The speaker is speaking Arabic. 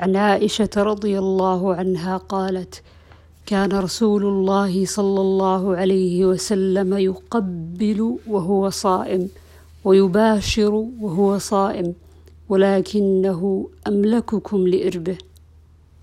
عن عائشة رضي الله عنها قالت: كان رسول الله صلى الله عليه وسلم يقبل وهو صائم ويباشر وهو صائم ولكنه أملككم لإربه.